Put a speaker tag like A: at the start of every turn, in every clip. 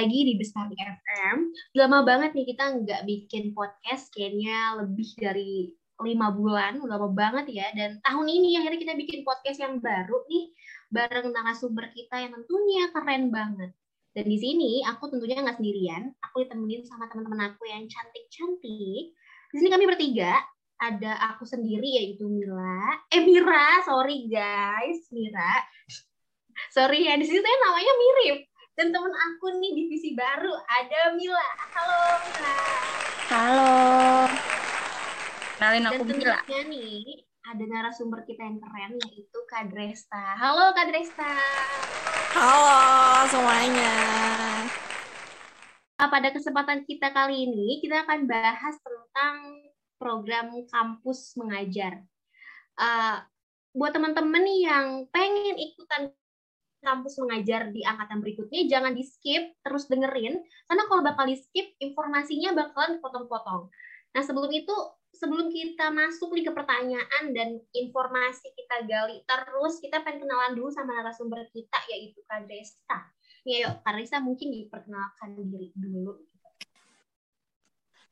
A: lagi di Bestari FM. Lama banget nih kita nggak bikin podcast, kayaknya lebih dari lima bulan, lama banget ya. Dan tahun ini akhirnya kita bikin podcast yang baru nih, bareng narasumber kita yang tentunya keren banget. Dan di sini aku tentunya nggak sendirian, aku ditemenin sama teman-teman aku yang cantik-cantik. Di sini kami bertiga, ada aku sendiri yaitu Mila. Eh Mira, sorry guys, Mira. Sorry ya, di sini saya namanya mirip dan temen aku nih divisi baru ada Mila. Halo Mila.
B: Halo. Kenalin aku
A: Dan
B: Mila.
A: tentunya nih ada narasumber kita yang keren yaitu Kak Dresta. Halo Kak Dresta.
B: Halo semuanya.
A: Nah, pada kesempatan kita kali ini kita akan bahas tentang program kampus mengajar. Uh, buat teman-teman nih yang pengen ikutan kampus mengajar di angkatan berikutnya jangan di skip terus dengerin karena kalau bakal di skip informasinya bakalan potong-potong nah sebelum itu sebelum kita masuk nih ke pertanyaan dan informasi kita gali terus kita pengen kenalan dulu sama narasumber kita yaitu Kak Desta ya yuk Kak Desta mungkin diperkenalkan diri dulu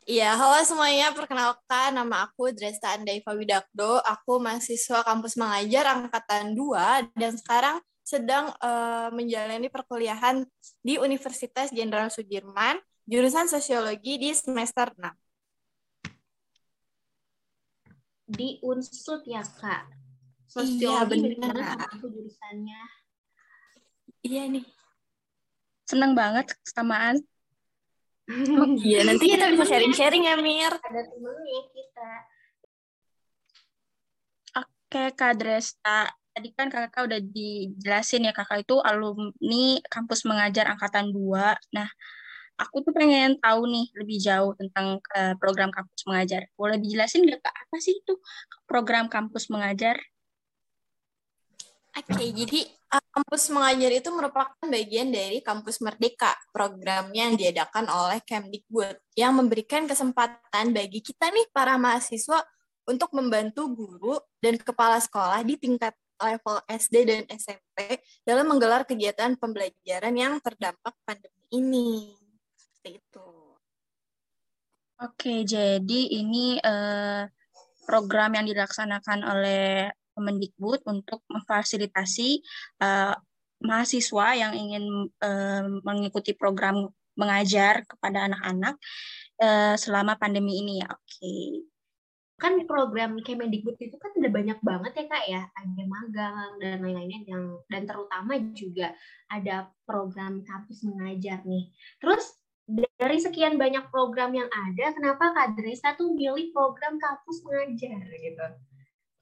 B: Iya, halo semuanya. Perkenalkan, nama aku Dresta Andaifa Widakdo. Aku mahasiswa kampus mengajar angkatan 2 dan sekarang sedang uh, menjalani perkuliahan di Universitas Jenderal Sudirman, jurusan Sosiologi di semester 6.
A: Di Unsut ya, Kak?
B: Sosiologi iya, benar.
A: Aku jurusannya.
B: Iya nih. Seneng banget kesamaan. Oh, iya, nanti kita bisa sharing-sharing ya, Mir.
A: Ada temennya kita.
B: Oke, Kak Dresta tadi kan kakak udah dijelasin ya kakak itu alumni kampus mengajar angkatan 2. Nah, aku tuh pengen tahu nih lebih jauh tentang uh, program kampus mengajar. Boleh dijelasin nggak kak apa sih itu program kampus mengajar? Oke, okay, jadi uh, kampus mengajar itu merupakan bagian dari kampus Merdeka, program yang diadakan oleh Kemdikbud yang memberikan kesempatan bagi kita nih para mahasiswa untuk membantu guru dan kepala sekolah di tingkat level SD dan SMP dalam menggelar kegiatan pembelajaran yang terdampak pandemi ini. Seperti itu. Oke, jadi ini uh, program yang dilaksanakan oleh Kemendikbud untuk memfasilitasi uh, mahasiswa yang ingin uh, mengikuti program mengajar kepada anak-anak uh, selama pandemi ini ya. Oke
A: kan program Kemendikbud itu kan ada banyak banget ya kak ya. Ada magang dan lain-lainnya yang dan terutama juga ada program kampus mengajar nih. Terus dari sekian banyak program yang ada kenapa kak Dresa tuh milih program kampus mengajar gitu?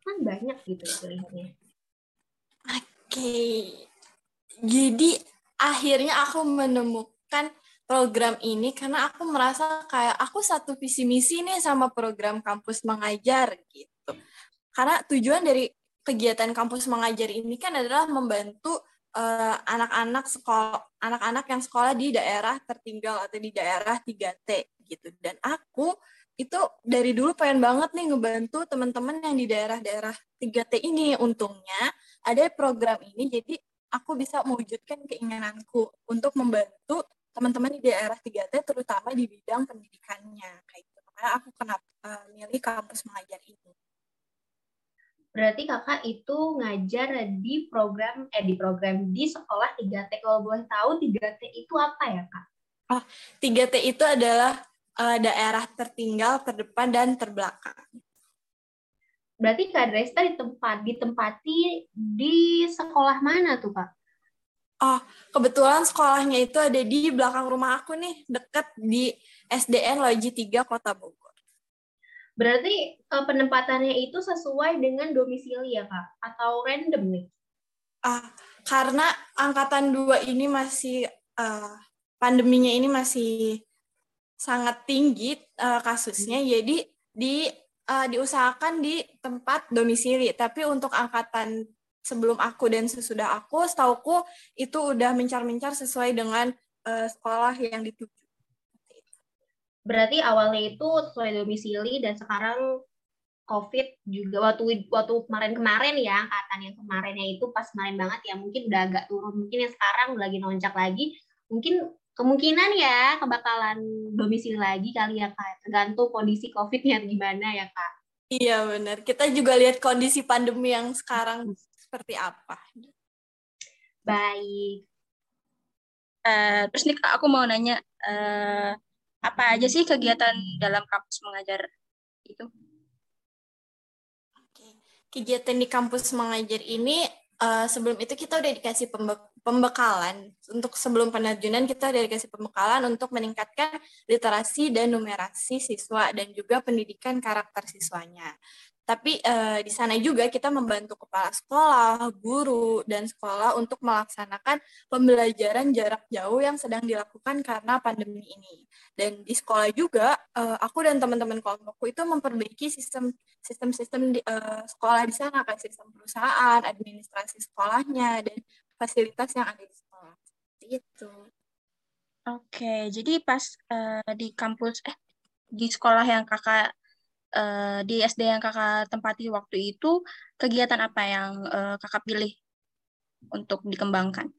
A: Kan banyak gitu pilihannya.
B: Oke. Jadi akhirnya aku menemukan program ini karena aku merasa kayak aku satu visi misi nih sama program kampus mengajar gitu. Karena tujuan dari kegiatan kampus mengajar ini kan adalah membantu eh, anak-anak sekolah anak-anak yang sekolah di daerah tertinggal atau di daerah 3T gitu. Dan aku itu dari dulu pengen banget nih ngebantu teman-teman yang di daerah-daerah 3T ini. Untungnya ada program ini jadi aku bisa mewujudkan keinginanku untuk membantu teman-teman di daerah 3T terutama di bidang pendidikannya kayak gitu. Makanya aku kenapa uh, milih kampus mengajar ini.
A: Berarti kakak itu ngajar di program eh di program di sekolah 3T. Kalau boleh tahu 3T itu apa ya kak?
B: Oh, 3T itu adalah uh, daerah tertinggal, terdepan dan terbelakang.
A: Berarti Kak Dresta di tempat ditempati di sekolah mana tuh Kak?
B: Oh, kebetulan sekolahnya itu ada di belakang rumah aku nih, dekat di SDN Loji 3 Kota Bogor.
A: Berarti uh, penempatannya itu sesuai dengan domisili ya, Kak? Atau random nih?
B: Ah, karena angkatan 2 ini masih uh, pandeminya ini masih sangat tinggi uh, kasusnya, hmm. jadi di uh, diusahakan di tempat domisili. Tapi untuk angkatan sebelum aku dan sesudah aku, setauku itu udah mencar-mencar sesuai dengan uh, sekolah yang dituju.
A: Berarti awalnya itu sesuai domisili dan sekarang COVID juga waktu waktu kemarin-kemarin ya angkatan yang kemarinnya itu pas kemarin banget ya mungkin udah agak turun. Mungkin yang sekarang lagi nonjak lagi mungkin kemungkinan ya kebakalan domisili lagi kali ya kak. Tergantung kondisi covidnya gimana ya kak.
B: Iya benar kita juga lihat kondisi pandemi yang sekarang seperti apa?
A: Baik.
C: Uh, terus nih kak aku mau nanya uh, apa aja sih kegiatan dalam kampus mengajar itu?
B: Kegiatan di kampus mengajar ini uh, sebelum itu kita udah dikasih pembe pembekalan. Untuk sebelum penerjunan kita udah dikasih pembekalan untuk meningkatkan literasi dan numerasi siswa dan juga pendidikan karakter siswanya. Tapi uh, di sana juga kita membantu kepala sekolah, guru, dan sekolah untuk melaksanakan pembelajaran jarak jauh yang sedang dilakukan karena pandemi ini. Dan di sekolah juga, uh, aku dan teman-teman kelompokku itu memperbaiki sistem sistem-sistem di uh, sekolah di sana, kayak sistem perusahaan, administrasi sekolahnya, dan fasilitas yang ada di sekolah. Itu.
C: Oke, jadi pas uh, di kampus, eh di sekolah yang kakak uh, di SD yang kakak tempati waktu itu kegiatan apa yang uh, kakak pilih untuk dikembangkan?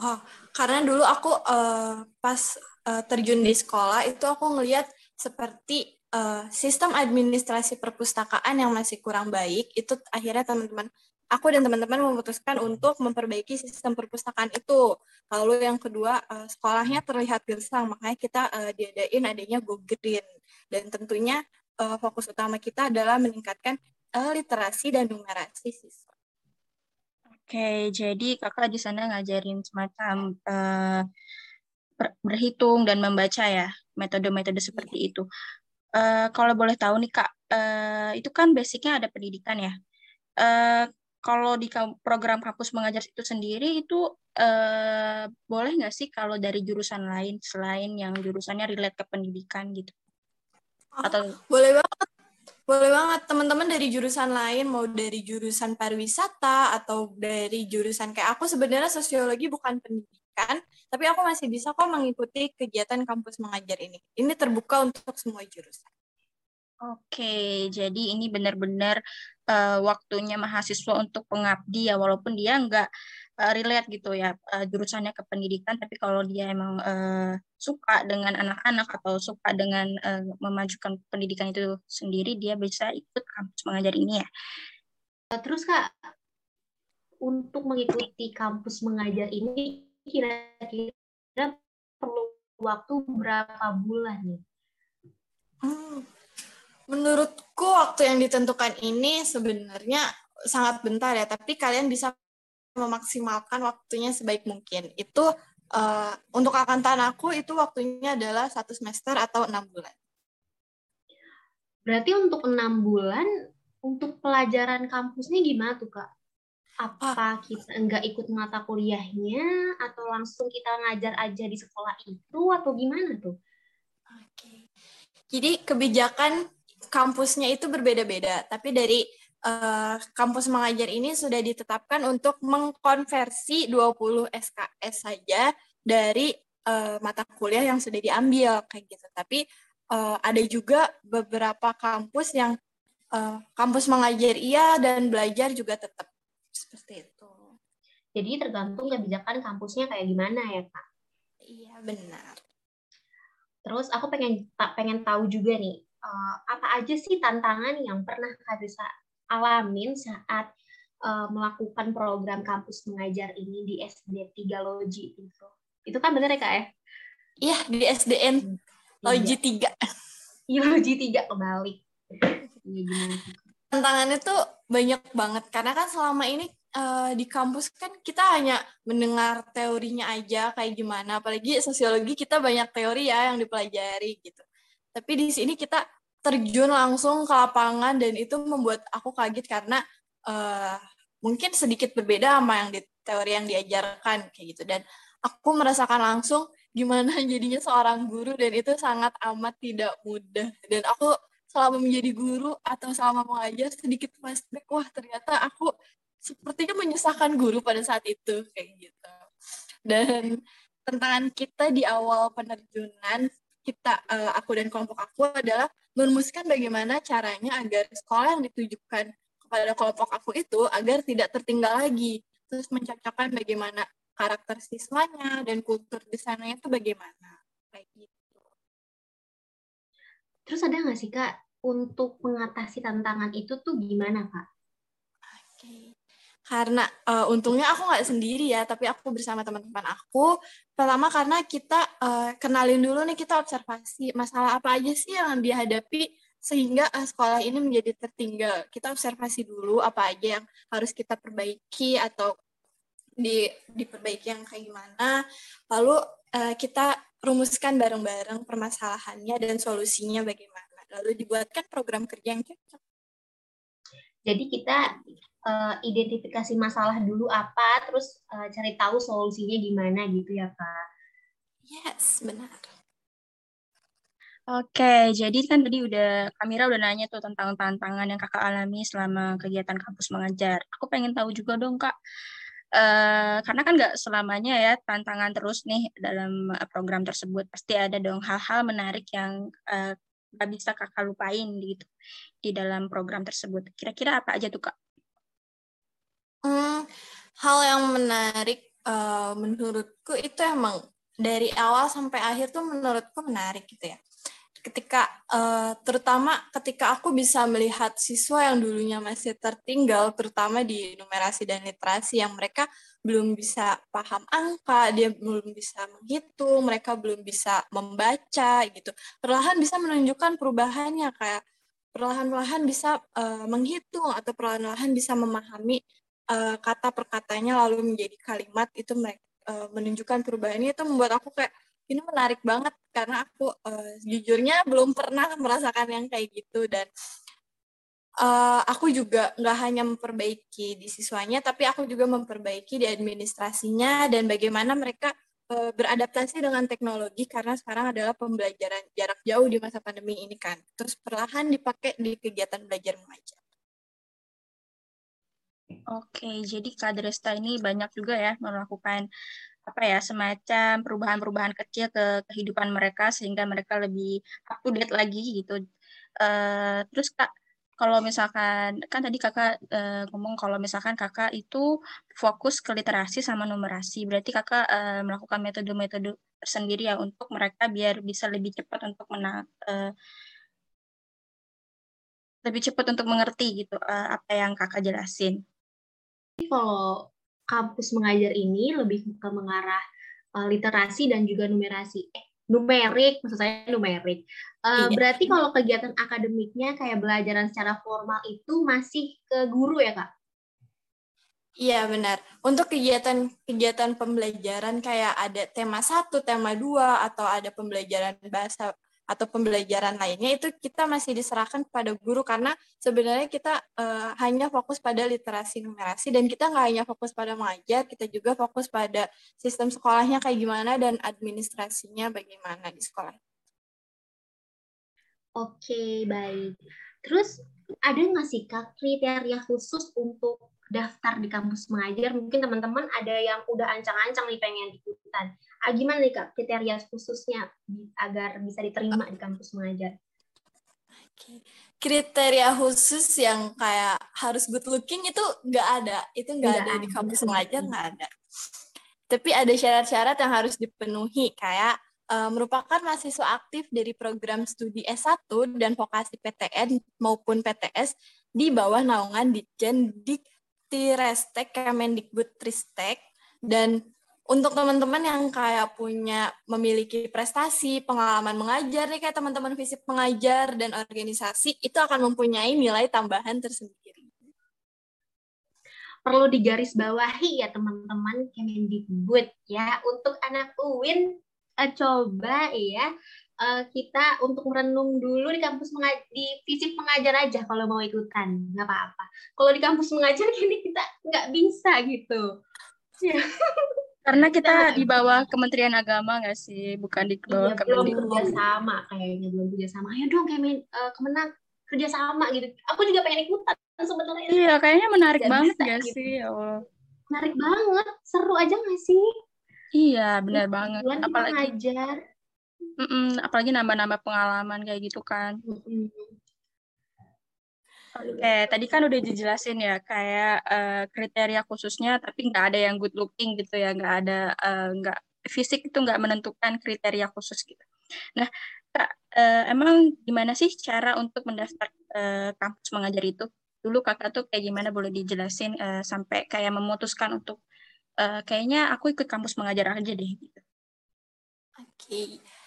B: Oh, karena dulu aku uh, pas uh, terjun di sekolah itu aku ngelihat seperti uh, sistem administrasi perpustakaan yang masih kurang baik itu akhirnya teman-teman aku dan teman-teman memutuskan untuk memperbaiki sistem perpustakaan itu. Lalu yang kedua, sekolahnya terlihat gersang, makanya kita diadain adanya Go Green. Dan tentunya uh, fokus utama kita adalah meningkatkan uh, literasi dan numerasi siswa.
C: Oke, jadi kakak di sana ngajarin semacam uh, berhitung dan membaca ya, metode-metode seperti iya. itu. Uh, kalau boleh tahu nih kak, uh, itu kan basicnya ada pendidikan ya. Uh, kalau di program kampus mengajar itu sendiri itu eh, boleh nggak sih kalau dari jurusan lain selain yang jurusannya relate ke pendidikan gitu?
B: Atau boleh banget, boleh banget teman-teman dari jurusan lain mau dari jurusan pariwisata atau dari jurusan kayak aku sebenarnya sosiologi bukan pendidikan, tapi aku masih bisa kok mengikuti kegiatan kampus mengajar ini. Ini terbuka untuk semua jurusan.
C: Oke, jadi ini benar-benar uh, waktunya mahasiswa untuk pengabdi ya, walaupun dia nggak uh, relate gitu ya uh, jurusannya ke pendidikan, tapi kalau dia emang uh, suka dengan anak-anak atau suka dengan uh, memajukan pendidikan itu sendiri, dia bisa ikut kampus mengajar ini ya.
A: Terus kak, untuk mengikuti kampus mengajar ini kira-kira perlu waktu berapa bulan nih?
B: Hmm Menurutku waktu yang ditentukan ini sebenarnya sangat bentar ya, tapi kalian bisa memaksimalkan waktunya sebaik mungkin. Itu uh, untuk angkatan aku itu waktunya adalah satu semester atau enam bulan.
A: Berarti untuk enam bulan untuk pelajaran kampusnya gimana tuh kak? Apa ah. kita enggak ikut mata kuliahnya atau langsung kita ngajar aja di sekolah itu atau gimana tuh?
B: Oke. Jadi kebijakan kampusnya itu berbeda-beda, tapi dari uh, kampus mengajar ini sudah ditetapkan untuk mengkonversi 20 SKS saja dari uh, mata kuliah yang sudah diambil kayak gitu. Tapi uh, ada juga beberapa kampus yang uh, kampus mengajar iya dan belajar juga tetap seperti itu.
A: Jadi tergantung kebijakan kampusnya kayak gimana ya, Kak?
B: Iya, benar.
A: Terus aku pengen pengen tahu juga nih, uh, apa aja sih tantangan yang pernah Kak Desa alamin saat uh, melakukan program kampus mengajar ini di SD 3 Logi itu? Itu kan benar ya Kak ya?
B: Iya, di SDN Logi 3.
A: Iya, Logi 3 kembali.
B: Tantangannya tuh banyak banget karena kan selama ini uh, di kampus kan kita hanya mendengar teorinya aja kayak gimana apalagi sosiologi kita banyak teori ya yang dipelajari gitu tapi di sini kita terjun langsung ke lapangan dan itu membuat aku kaget karena uh, mungkin sedikit berbeda sama yang di teori yang diajarkan kayak gitu. Dan aku merasakan langsung gimana jadinya seorang guru dan itu sangat amat tidak mudah. Dan aku selama menjadi guru atau selama mengajar sedikit flashback wah ternyata aku sepertinya menyusahkan guru pada saat itu kayak gitu. Dan tantangan kita di awal penerjunan kita uh, aku dan kelompok aku adalah merumuskan bagaimana caranya agar sekolah yang ditujukan kepada kelompok aku itu agar tidak tertinggal lagi terus mencocokkan bagaimana karakter siswanya dan kultur di sananya itu bagaimana kayak gitu.
A: Terus ada nggak sih kak untuk mengatasi tantangan itu tuh gimana kak?
B: Oke, karena uh, untungnya aku nggak sendiri ya, tapi aku bersama teman-teman aku. Pertama karena kita uh, kenalin dulu nih kita observasi masalah apa aja sih yang dihadapi sehingga uh, sekolah ini menjadi tertinggal. Kita observasi dulu apa aja yang harus kita perbaiki atau di diperbaiki yang kayak gimana. Lalu uh, kita rumuskan bareng-bareng permasalahannya dan solusinya bagaimana. Lalu dibuatkan program kerja yang cocok.
A: Jadi kita uh, identifikasi masalah dulu apa, terus uh, cari tahu solusinya gimana gitu ya kak.
B: Yes, benar.
C: Oke, jadi kan tadi udah Kamira udah nanya tuh tentang tantangan yang kakak alami selama kegiatan kampus mengajar. Aku pengen tahu juga dong kak, uh, karena kan nggak selamanya ya tantangan terus nih dalam program tersebut. Pasti ada dong hal-hal menarik yang uh, nggak bisa kakak lupain gitu di dalam program tersebut. Kira-kira apa aja tuh kak?
B: Hmm, hal yang menarik uh, menurutku itu emang dari awal sampai akhir tuh menurutku menarik gitu ya. Ketika uh, terutama ketika aku bisa melihat siswa yang dulunya masih tertinggal terutama di numerasi dan literasi yang mereka belum bisa paham angka, dia belum bisa menghitung, mereka belum bisa membaca gitu. Perlahan bisa menunjukkan perubahannya kayak perlahan-lahan bisa uh, menghitung atau perlahan-lahan bisa memahami uh, kata per katanya lalu menjadi kalimat itu uh, menunjukkan perubahannya itu membuat aku kayak ini menarik banget. Karena aku uh, jujurnya belum pernah merasakan yang kayak gitu. Dan uh, aku juga nggak hanya memperbaiki di siswanya tapi aku juga memperbaiki di administrasinya dan bagaimana mereka uh, beradaptasi dengan teknologi. Karena sekarang adalah pembelajaran jarak jauh di masa pandemi ini kan. Terus perlahan dipakai di kegiatan belajar mengajar
C: Oke, jadi Kadresta ini banyak juga ya melakukan apa ya semacam perubahan-perubahan kecil ke kehidupan mereka sehingga mereka lebih up lagi gitu. Uh, terus kak, kalau misalkan kan tadi kakak uh, ngomong kalau misalkan kakak itu fokus ke literasi sama numerasi, berarti kakak uh, melakukan metode-metode tersendiri ya untuk mereka biar bisa lebih cepat untuk menang. Uh, lebih cepat untuk mengerti gitu apa yang kakak jelasin
A: kalau kampus mengajar ini lebih ke mengarah uh, literasi dan juga numerasi. Eh, numerik, maksud saya numerik. Uh, iya. Berarti kalau kegiatan akademiknya kayak belajaran secara formal itu masih ke guru ya, Kak?
B: Iya benar. Untuk kegiatan-kegiatan pembelajaran kayak ada tema satu, tema dua, atau ada pembelajaran bahasa atau pembelajaran lainnya itu kita masih diserahkan kepada guru karena sebenarnya kita uh, hanya fokus pada literasi numerasi dan kita nggak hanya fokus pada mengajar kita juga fokus pada sistem sekolahnya kayak gimana dan administrasinya bagaimana di sekolah.
A: Oke baik. Terus ada nggak sih kak kriteria khusus untuk daftar di kampus mengajar? Mungkin teman-teman ada yang udah ancang-ancang nih pengen ikutan gimana nih kak kriteria khususnya agar bisa diterima di kampus mengajar?
B: Kriteria khusus yang kayak harus good looking itu nggak ada, itu nggak ada, ada di kampus mengajar nggak ada. Tapi ada syarat-syarat yang harus dipenuhi kayak uh, merupakan mahasiswa aktif dari program studi S1 dan vokasi PTN maupun PTS di bawah naungan Ditjen Diktirestek Kemendikbud Tristek dan untuk teman-teman yang kayak punya memiliki prestasi, pengalaman mengajar nih kayak teman-teman fisik pengajar dan organisasi itu akan mempunyai nilai tambahan tersendiri.
A: Perlu digarisbawahi ya teman-teman Kemendikbud ya untuk anak UIN uh, coba ya uh, kita untuk merenung dulu di kampus mengajar, di fisik pengajar aja kalau mau ikutan nggak apa-apa. Kalau di kampus mengajar kini kita nggak bisa gitu. Ya.
C: Karena kita di bawah Kementerian Agama nggak sih, bukan di bawah
A: iya, Kementerian belum kerja sama kayaknya belum kerja sama. Ayo dong kayak uh, Kemenang kerja sama gitu. Aku juga pengen ikutan sebenarnya.
C: Iya, kayaknya menarik gak banget gak gitu. sih? Ya Allah.
A: Menarik banget, seru aja nggak sih?
C: Iya, benar ya, banget.
A: Apalagi ngajar.
C: Mm -mm, apalagi nambah-nambah pengalaman kayak gitu kan. Mm -mm. Oke, tadi kan udah dijelasin ya kayak uh, kriteria khususnya, tapi nggak ada yang good looking gitu ya, nggak ada uh, nggak fisik itu nggak menentukan kriteria khusus gitu. Nah, kak, uh, emang gimana sih cara untuk mendaftar uh, kampus mengajar itu? Dulu kakak tuh kayak gimana boleh dijelasin uh, sampai kayak memutuskan untuk uh, kayaknya aku ikut kampus mengajar aja deh gitu.
B: Oke. Okay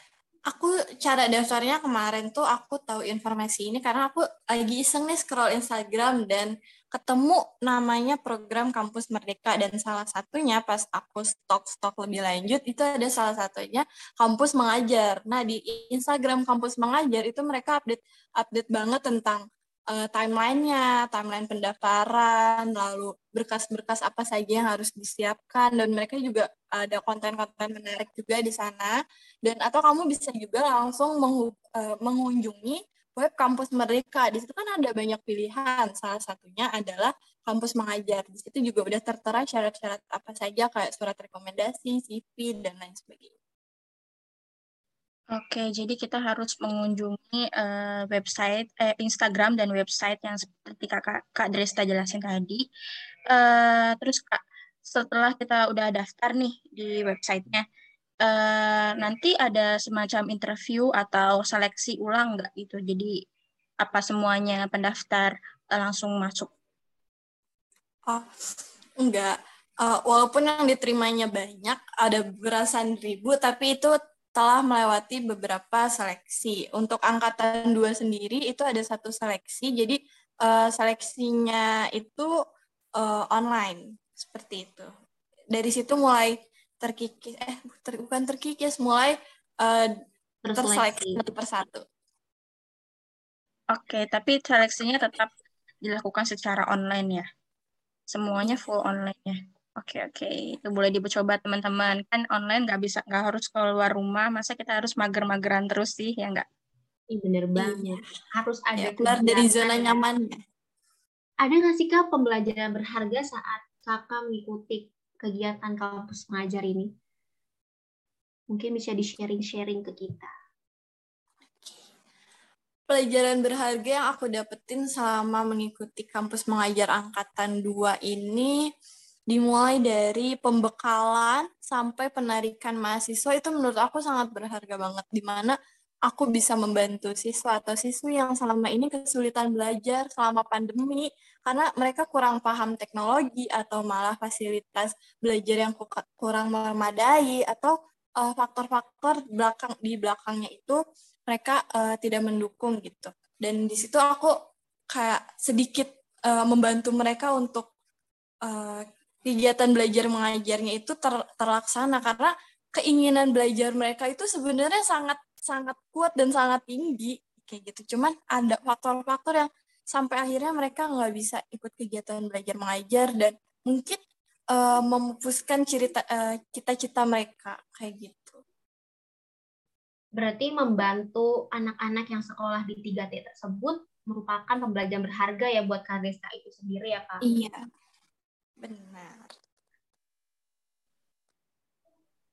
B: aku cara daftarnya kemarin tuh aku tahu informasi ini karena aku lagi iseng nih scroll Instagram dan ketemu namanya program Kampus Merdeka dan salah satunya pas aku stok-stok lebih lanjut itu ada salah satunya kampus mengajar. Nah, di Instagram kampus mengajar itu mereka update update banget tentang uh, timelinenya, timeline pendaftaran, lalu berkas-berkas apa saja yang harus disiapkan dan mereka juga ada konten-konten menarik juga di sana. Dan atau kamu bisa juga langsung menghu, uh, mengunjungi web kampus mereka. Di situ kan ada banyak pilihan. Salah satunya adalah kampus mengajar. Di situ juga udah tertera syarat-syarat apa saja kayak surat rekomendasi CV dan lain sebagainya
C: Oke, jadi kita harus mengunjungi uh, website, eh, Instagram dan website yang seperti kakak Kak Dresta jelasin tadi. Uh, terus kak, setelah kita udah daftar nih di websitenya, uh, nanti ada semacam interview atau seleksi ulang nggak gitu? Jadi apa semuanya pendaftar uh, langsung masuk?
B: Oh, enggak. Uh, walaupun yang diterimanya banyak, ada berasan ribu, tapi itu telah melewati beberapa seleksi. Untuk angkatan dua sendiri itu ada satu seleksi, jadi uh, seleksinya itu uh, online seperti itu. Dari situ mulai terkikis, eh ter, bukan terkikis, mulai uh, terseleksi satu persatu.
C: Oke, tapi seleksinya tetap dilakukan secara online ya? Semuanya full online ya? Oke oke, itu boleh dicoba teman-teman. Kan online nggak bisa nggak harus keluar rumah, masa kita harus mager-mageran terus sih ya nggak?
A: Iya bener iya. banget. Harus ada ya,
B: keluar dari zona nyamannya.
A: Ada nggak sih kak pembelajaran berharga saat kakak mengikuti kegiatan kampus mengajar ini? Mungkin bisa di-sharing-sharing ke kita.
B: Pelajaran berharga yang aku dapetin selama mengikuti kampus mengajar angkatan 2 ini dimulai dari pembekalan sampai penarikan mahasiswa itu menurut aku sangat berharga banget di mana aku bisa membantu siswa atau siswi yang selama ini kesulitan belajar selama pandemi karena mereka kurang paham teknologi atau malah fasilitas belajar yang kurang memadai atau eh, faktor-faktor uh, belakang di belakangnya itu mereka uh, tidak mendukung gitu. Dan di situ aku kayak sedikit uh, membantu mereka untuk kegiatan belajar mengajarnya itu ter, terlaksana karena keinginan belajar mereka itu sebenarnya sangat sangat kuat dan sangat tinggi kayak gitu. Cuman ada faktor-faktor yang sampai akhirnya mereka nggak bisa ikut kegiatan belajar mengajar dan mungkin uh, memupuskan cerita uh, cita-cita mereka kayak gitu.
A: Berarti membantu anak-anak yang sekolah di 3T tersebut merupakan pembelajaran berharga ya buat Kak Desta itu sendiri ya Kak?
B: Iya. Benar.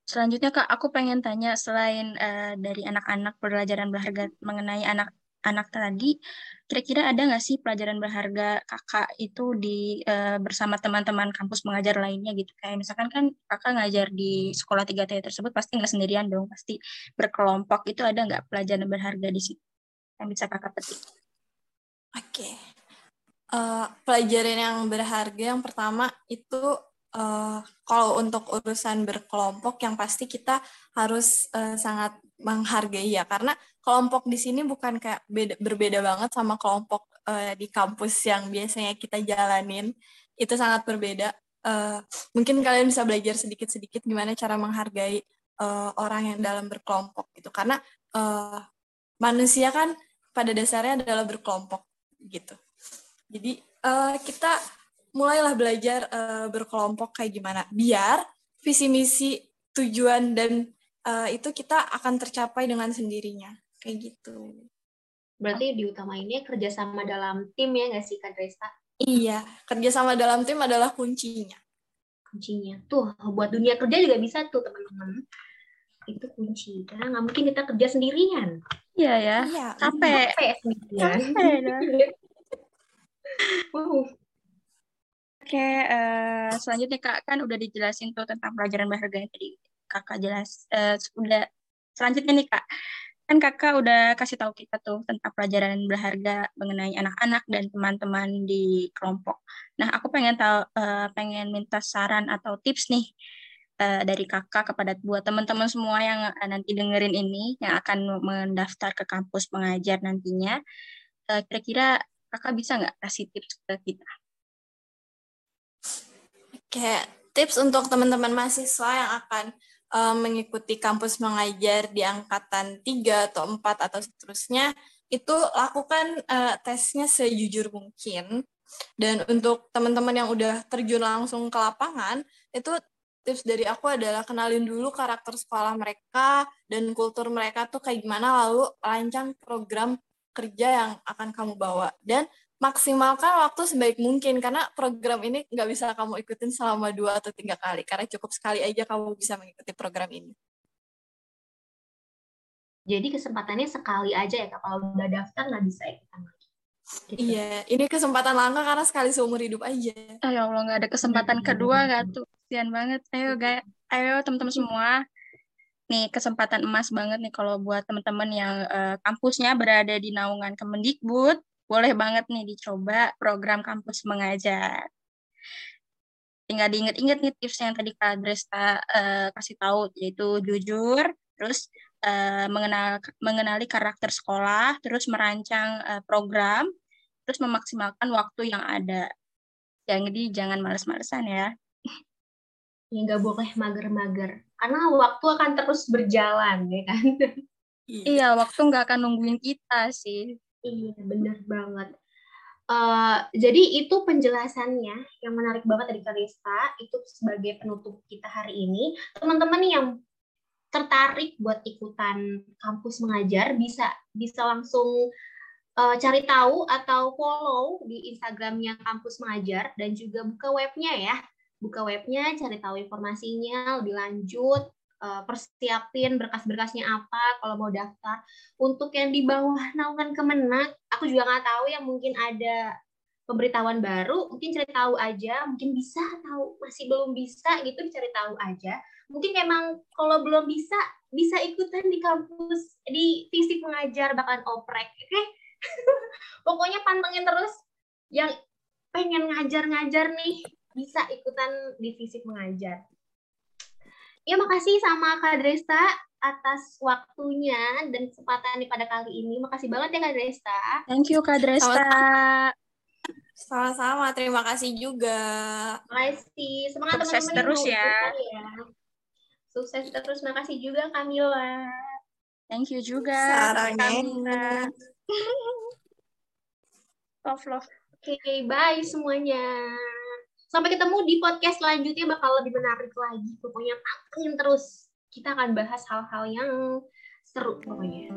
C: Selanjutnya Kak, aku pengen tanya selain uh, dari anak-anak pelajaran berharga mengenai anak-anak tadi, kira-kira ada nggak sih pelajaran berharga kakak itu di uh, bersama teman-teman kampus mengajar lainnya gitu? Kayak misalkan kan kakak ngajar di sekolah 3T tersebut pasti nggak sendirian dong, pasti berkelompok. Itu ada nggak pelajaran berharga di situ yang bisa kakak petik?
B: Oke. Okay uh, pelajaran yang berharga yang pertama itu uh, kalau untuk urusan berkelompok yang pasti kita harus uh, sangat menghargai ya. Karena kelompok di sini bukan kayak beda, berbeda banget sama kelompok uh, di kampus yang biasanya kita jalanin. Itu sangat berbeda. Uh, mungkin kalian bisa belajar sedikit-sedikit gimana cara menghargai uh, orang yang dalam berkelompok gitu. Karena uh, manusia kan pada dasarnya adalah berkelompok gitu jadi uh, kita mulailah belajar uh, berkelompok kayak gimana biar visi misi tujuan dan uh, itu kita akan tercapai dengan sendirinya kayak gitu.
A: Berarti diutamainnya kerjasama dalam tim ya nggak sih Kak Dresta?
B: Iya, kerjasama dalam tim adalah kuncinya.
A: Kuncinya. Tuh, buat dunia kerja juga bisa tuh teman-teman. Itu kunci. Karena nggak mungkin kita kerja sendirian.
C: Iya ya. Iya. Capek. Capek sendirian. Capek. Wow. Oke, uh, selanjutnya Kak kan udah dijelasin tuh tentang pelajaran berharga yang tadi Kakak jelas. Uh, udah selanjutnya nih Kak, kan Kakak udah kasih tahu kita tuh tentang pelajaran berharga mengenai anak-anak dan teman-teman di kelompok. Nah, aku pengen tahu, uh, pengen minta saran atau tips nih uh, dari kakak kepada buat teman-teman semua yang uh, nanti dengerin ini yang akan mendaftar ke kampus mengajar nantinya uh, kira-kira kakak bisa nggak kasih tips ke kita?
B: Kayak tips untuk teman-teman mahasiswa yang akan uh, mengikuti kampus mengajar di angkatan 3 atau 4 atau seterusnya itu lakukan uh, tesnya sejujur mungkin dan untuk teman-teman yang udah terjun langsung ke lapangan itu tips dari aku adalah kenalin dulu karakter sekolah mereka dan kultur mereka tuh kayak gimana lalu rancang program kerja yang akan kamu bawa dan maksimalkan waktu sebaik mungkin karena program ini nggak bisa kamu ikutin selama dua atau tiga kali karena cukup sekali aja kamu bisa mengikuti program ini.
A: Jadi kesempatannya sekali aja ya kalau udah daftar nggak bisa ikutan lagi.
B: Gitu. Iya, ini kesempatan langka karena sekali seumur hidup aja.
C: Oh ya Allah, nggak ada kesempatan hmm. kedua nggak tuh? Kasian banget. Ayo guys, ayo teman-teman semua. Nih kesempatan emas banget nih kalau buat teman-teman yang uh, kampusnya berada di naungan Kemendikbud, boleh banget nih dicoba program kampus mengajar. Tinggal diinget-inget nih tips yang tadi Kak Dresta uh, kasih tahu, yaitu jujur, terus uh, mengenal mengenali karakter sekolah, terus merancang uh, program, terus memaksimalkan waktu yang ada. Jadi jangan males-malesan ya.
A: Ya nggak boleh mager-mager, karena waktu akan terus berjalan ya kan.
C: iya, waktu nggak akan nungguin kita sih.
A: Iya, benar banget. Uh, jadi itu penjelasannya yang menarik banget dari Kalista itu sebagai penutup kita hari ini. Teman-teman yang tertarik buat ikutan kampus mengajar bisa bisa langsung uh, cari tahu atau follow di Instagramnya kampus mengajar dan juga buka webnya ya buka webnya cari tahu informasinya lebih lanjut uh, persiapin berkas-berkasnya apa kalau mau daftar. Untuk yang di bawah naungan Kemenak aku juga nggak tahu yang mungkin ada pemberitahuan baru mungkin cari tahu aja mungkin bisa tahu masih belum bisa gitu cari tahu aja. Mungkin emang kalau belum bisa bisa ikutan di kampus di fisik mengajar bahkan oprek oke? Okay? pokoknya pantengin terus yang pengen ngajar-ngajar nih bisa ikutan di fisik mengajar ya makasih sama Kak Dresta atas waktunya dan kesempatan pada kali ini makasih banget ya Kak Dresta
C: thank you Kak Dresta
B: sama-sama terima kasih juga
A: terima kasih semangat
C: teman-teman terus ya.
A: ya Sukses terus. Makasih juga Kamila.
C: Thank you juga.
B: Kamila.
C: love, love.
A: Oke, okay, bye semuanya. Sampai ketemu di podcast selanjutnya bakal lebih menarik lagi. Pokoknya pantengin terus. Kita akan bahas hal-hal yang seru pokoknya.